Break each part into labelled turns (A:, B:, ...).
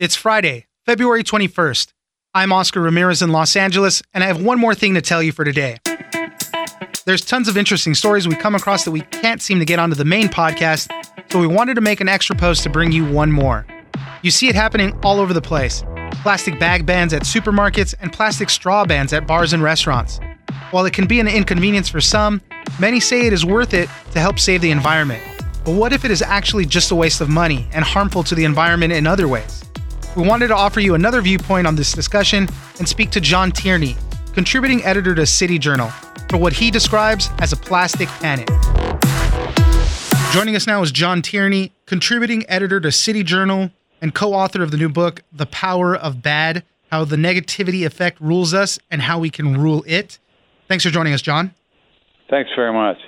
A: It's Friday, February 21st. I'm Oscar Ramirez in Los Angeles, and I have one more thing to tell you for today. There's tons of interesting stories we come across that we can't seem to get onto the main podcast, so we wanted to make an extra post to bring you one more. You see it happening all over the place plastic bag bans at supermarkets and plastic straw bans at bars and restaurants. While it can be an inconvenience for some, many say it is worth it to help save the environment. But what if it is actually just a waste of money and harmful to the environment in other ways? We wanted to offer you another viewpoint on this discussion and speak to John Tierney, contributing editor to City Journal, for what he describes as a plastic panic. Joining us now is John Tierney, contributing editor to City Journal and co author of the new book, The Power of Bad How the Negativity Effect Rules Us and How We Can Rule It. Thanks for joining us, John.
B: Thanks very much.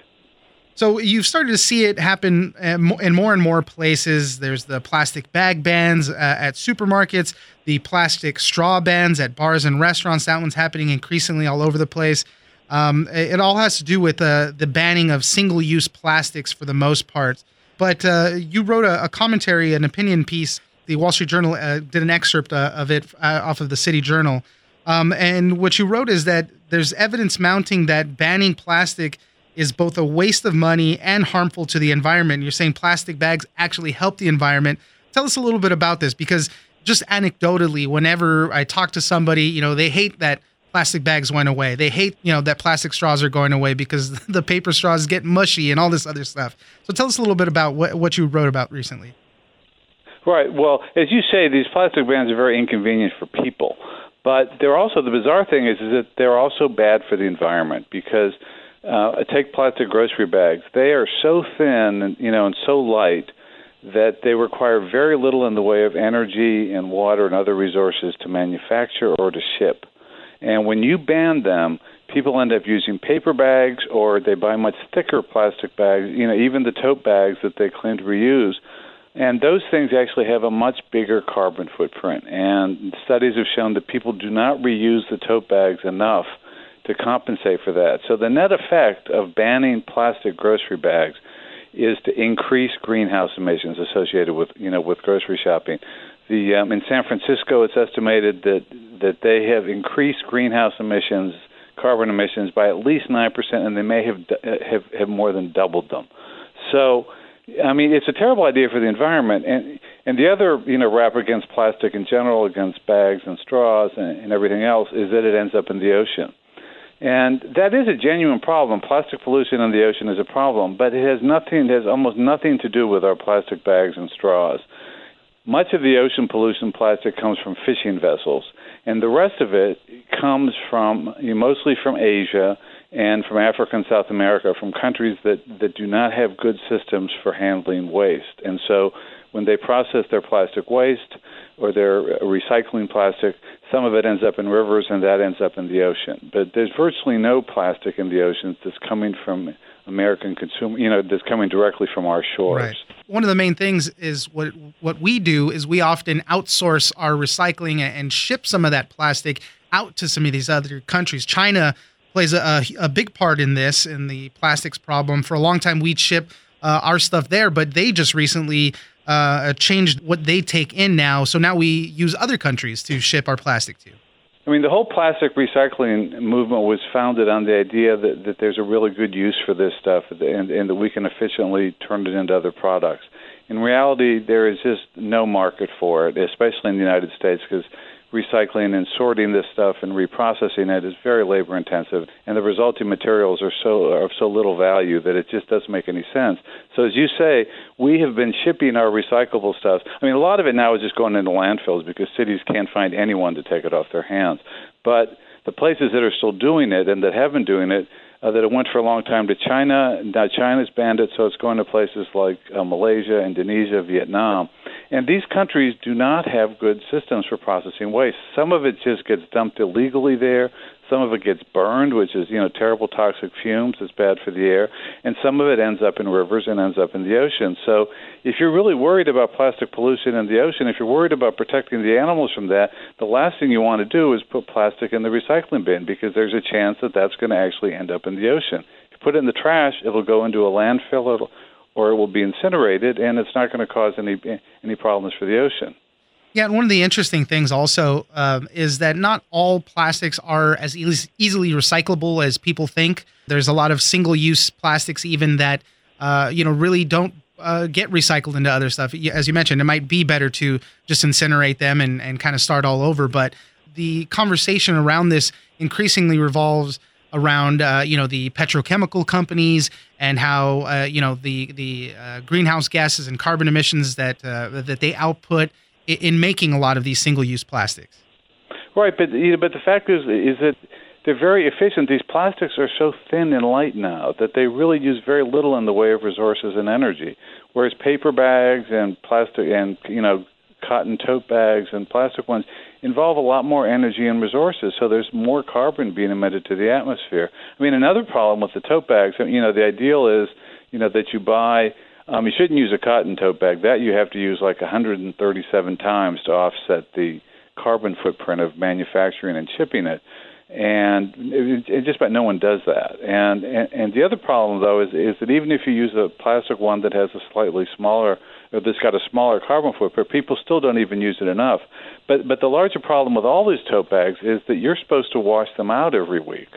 A: So you've started to see it happen uh, in more and more places. There's the plastic bag bans uh, at supermarkets, the plastic straw bans at bars and restaurants. That one's happening increasingly all over the place. Um, it all has to do with uh, the banning of single-use plastics for the most part. But uh, you wrote a, a, commentary, an opinion piece. The Wall Street Journal uh, did an excerpt uh, of it off of the City Journal. Um, and what you wrote is that there's evidence mounting that banning plastic – is both a waste of money and harmful to the environment. You're saying plastic bags actually help the environment. Tell us a little bit about this because just anecdotally, whenever I talk to somebody, you know, they hate that plastic bags went away. They hate, you know, that plastic straws are going away because the paper straws get mushy and all this other stuff. So tell us a little bit about what, what you wrote about recently.
B: Right. Well, as you say, these plastic bags are very inconvenient for people. But they're also the bizarre thing is, is that they're also bad for the environment because uh, take plastic grocery bags. They are so thin, and, you know, and so light that they require very little in the way of energy and water and other resources to manufacture or to ship. And when you ban them, people end up using paper bags or they buy much thicker plastic bags, you know, even the tote bags that they claim to reuse. And those things actually have a much bigger carbon footprint. And studies have shown that people do not reuse the tote bags enough to compensate for that. So the net effect of banning plastic grocery bags is to increase greenhouse emissions associated with you know with grocery shopping. The um, in San Francisco, it's estimated that that they have increased greenhouse emissions, carbon emissions by at least nine percent, and they may have have have more than doubled them. So, I mean, it's a terrible idea for the environment. And and the other you know rap against plastic in general, against bags and straws and, and everything else, is that it ends up in the ocean. And that is a genuine problem. Plastic pollution in the ocean is a problem, but it has nothing, it has almost nothing to do with our plastic bags and straws. Much of the ocean pollution plastic comes from fishing vessels, and the rest of it comes from mostly from Asia and from Africa and South America, from countries that, that do not have good systems for handling waste. And so when they process their plastic waste or their recycling plastic, some of it ends up in rivers and that ends up in the ocean. But there's virtually no plastic in the oceans that's coming from American consumer, you know, that's coming directly from our shores.
A: Right. One of the main things is what what we do is we often outsource our recycling and ship some of that plastic out to some of these other countries. China plays a, a big part in this in the plastics problem. For a long time, we'd ship uh, our stuff there, but they just recently uh, changed what they take in now. So now we use other countries to ship our plastic to.
B: I mean, the whole plastic recycling movement was founded on the idea that, that there's a really good use for this stuff and, and that we can efficiently turn it into other products. In reality, there is just no market for it, especially in the United States, because recycling and sorting this stuff and reprocessing it is very labor intensive and the resulting materials are so are of so little value that it just doesn't make any sense. So as you say, we have been shipping our recyclable stuff. I mean a lot of it now is just going into landfills because cities can't find anyone to take it off their hands. But the places that are still doing it and that have been doing it uh, that it went for a long time to China. Now China's banned it, so it's going to places like uh, Malaysia, Indonesia, Vietnam. And these countries do not have good systems for processing waste. Some of it just gets dumped illegally there. Some of it gets burned, which is you know terrible toxic fumes. It's bad for the air, and some of it ends up in rivers and ends up in the ocean. So, if you're really worried about plastic pollution in the ocean, if you're worried about protecting the animals from that, the last thing you want to do is put plastic in the recycling bin because there's a chance that that's going to actually end up in the ocean. If you put it in the trash, it'll go into a landfill, it'll, or it will be incinerated, and it's not going to cause any any problems for the ocean.
A: Yeah, and one of the interesting things also um, is that not all plastics are as e- easily recyclable as people think. There's a lot of single-use plastics, even that uh, you know really don't uh, get recycled into other stuff. As you mentioned, it might be better to just incinerate them and, and kind of start all over. But the conversation around this increasingly revolves around uh, you know the petrochemical companies and how uh, you know the the uh, greenhouse gases and carbon emissions that uh, that they output in making a lot of these single-use plastics.
B: Right, but you know, but the fact is is that they're very efficient. These plastics are so thin and light now that they really use very little in the way of resources and energy. Whereas paper bags and plastic and you know cotton tote bags and plastic ones involve a lot more energy and resources, so there's more carbon being emitted to the atmosphere. I mean, another problem with the tote bags, you know, the ideal is, you know, that you buy um, you shouldn't use a cotton tote bag. That you have to use like 137 times to offset the carbon footprint of manufacturing and shipping it. And it, it just about no one does that. And, and and the other problem though is is that even if you use a plastic one that has a slightly smaller or that's got a smaller carbon footprint, people still don't even use it enough. But but the larger problem with all these tote bags is that you're supposed to wash them out every week,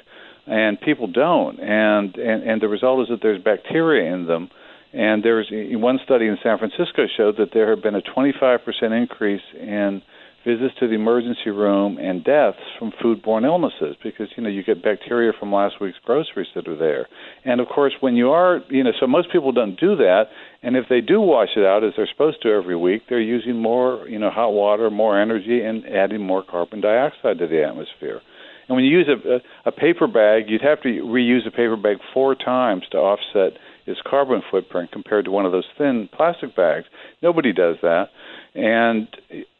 B: and people don't. And and and the result is that there's bacteria in them and there's one study in San Francisco showed that there had been a 25% increase in visits to the emergency room and deaths from foodborne illnesses because you know you get bacteria from last week's groceries that are there. And of course, when you are you know, so most people don't do that, and if they do wash it out as they're supposed to every week, they're using more you know hot water, more energy, and adding more carbon dioxide to the atmosphere. And when you use a, a paper bag, you'd have to reuse a paper bag four times to offset its carbon footprint compared to one of those thin plastic bags. Nobody does that, and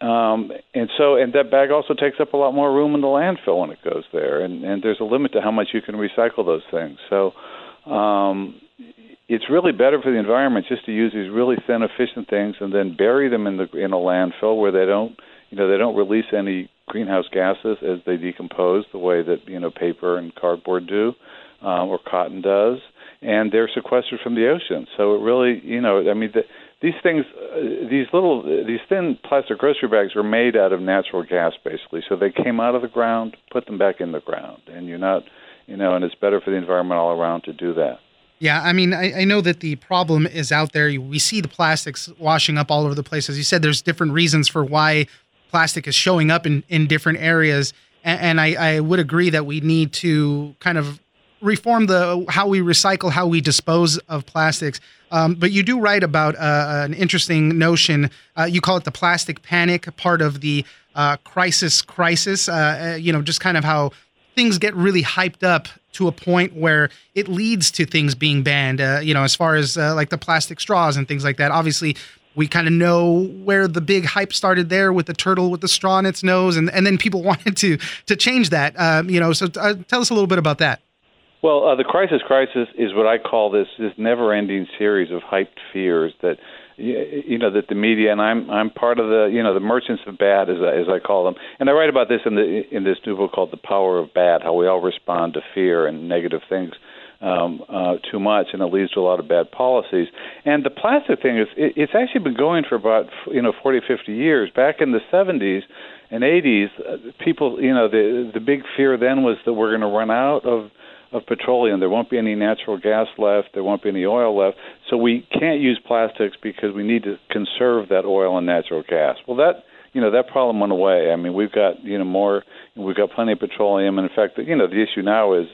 B: um, and so and that bag also takes up a lot more room in the landfill when it goes there, and and there's a limit to how much you can recycle those things. So. Um, it's really better for the environment just to use these really thin, efficient things and then bury them in the in a landfill where they don't, you know, they don't release any greenhouse gases as they decompose the way that you know paper and cardboard do, um, or cotton does and they're sequestered from the ocean. So it really, you know, I mean, the, these things, uh, these little, these thin plastic grocery bags were made out of natural gas, basically. So they came out of the ground, put them back in the ground, and you're not, you know, and it's better for the environment all around to do that.
A: Yeah, I mean, I, I, know that the problem is out there. We see the plastics washing up all over the place. As you said, there's different reasons for why plastic is showing up in, in different areas. And, and I, I would agree that we need to kind of reform the how we recycle, how we dispose of plastics. Um, but you do write about uh, an interesting notion. Uh, you call it the plastic panic, part of the uh, crisis crisis. Uh, uh, you know, just kind of how things get really hyped up to a point where it leads to things being banned. Uh, you know, as far as like the plastic straws and things like that. Obviously, we kind of know where the big hype started there with the turtle with the straw in its nose, and, and then people wanted to to change that. Um, you know, so tell us a little bit about that.
B: Well, uh, the crisis crisis is what I call this this never-ending series of hyped fears that you know that the media and I'm I'm part of the you know the merchants of bad as I, as I call them. And I write about this in the in this new book called The Power of Bad how we all respond to fear and negative things um, uh, too much and it leads to a lot of bad policies. And the plastic thing is it, it's actually been going for about you know 40 50 years. Back in the 70s and 80s uh, people you know the the big fear then was that we're going to run out of of petroleum. There won't be any natural gas left. There won't be any oil left. So we can't use plastics because we need to conserve that oil and natural gas. Well, that you know that problem went away. I mean, we've got you know more. We've got plenty of petroleum. And in fact, you know the issue now is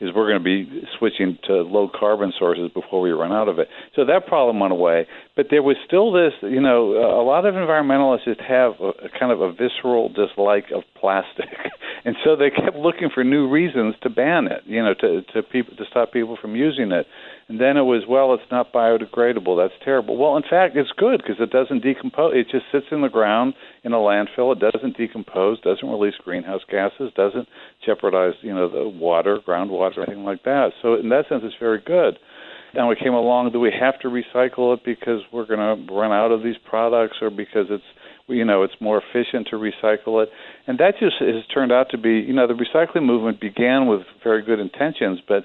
B: is we're going to be switching to low carbon sources before we run out of it. So that problem went away. But there was still this, you know, a lot of environmentalists just have a, kind of a visceral dislike of plastic. and so they kept looking for new reasons to ban it, you know, to to people to stop people from using it. And then it was, well, it's not biodegradable. That's terrible. Well, in fact, it's good because it doesn't decompose. It just sits in the ground in a landfill. It doesn't decompose, doesn't release greenhouse gases, doesn't jeopardize, you know, the water, groundwater, anything like that. So in that sense, it's very good. And we came along, do we have to recycle it because we're going to run out of these products or because it's you know it's more efficient to recycle it and that just has turned out to be you know the recycling movement began with very good intentions but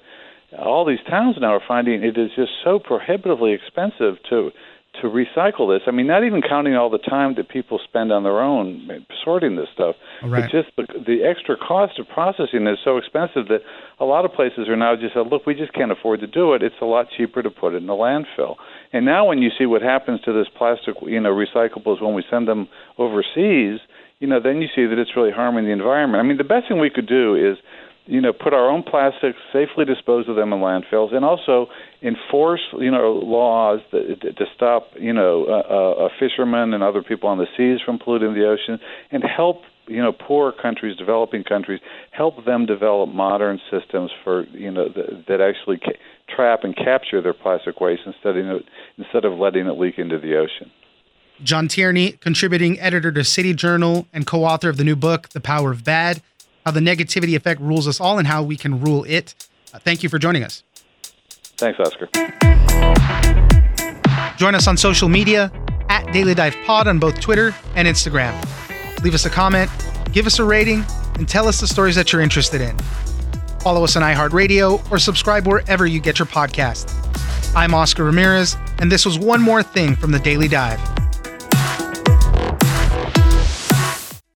B: all these towns now are finding it is just so prohibitively expensive to to recycle this. I mean, not even counting all the time that people spend on their own sorting this stuff,
A: right.
B: but just the, the extra cost of processing is so expensive that a lot of places are now just said, look, we just can't afford to do it. It's a lot cheaper to put it in the landfill. And now, when you see what happens to this plastic, you know, recyclables when we send them overseas, you know, then you see that it's really harming the environment. I mean, the best thing we could do is you know, put our own plastics, safely dispose of them in landfills, and also enforce, you know, laws that, to stop, you know, fishermen and other people on the seas from polluting the ocean, and help, you know, poor countries, developing countries, help them develop modern systems for, you know, that, actually ca- trap and capture their plastic waste instead of, instead of letting it leak into the ocean.
A: John Tierney, contributing editor to City Journal and co-author of the new book, The Power of Bad how the negativity effect rules us all and how we can rule it. Uh, thank you for joining us.
B: Thanks, Oscar.
A: Join us on social media at Daily Dive Pod on both Twitter and Instagram. Leave us a comment, give us a rating, and tell us the stories that you're interested in. Follow us on iHeartRadio or subscribe wherever you get your podcast. I'm Oscar Ramirez, and this was one more thing from the Daily Dive.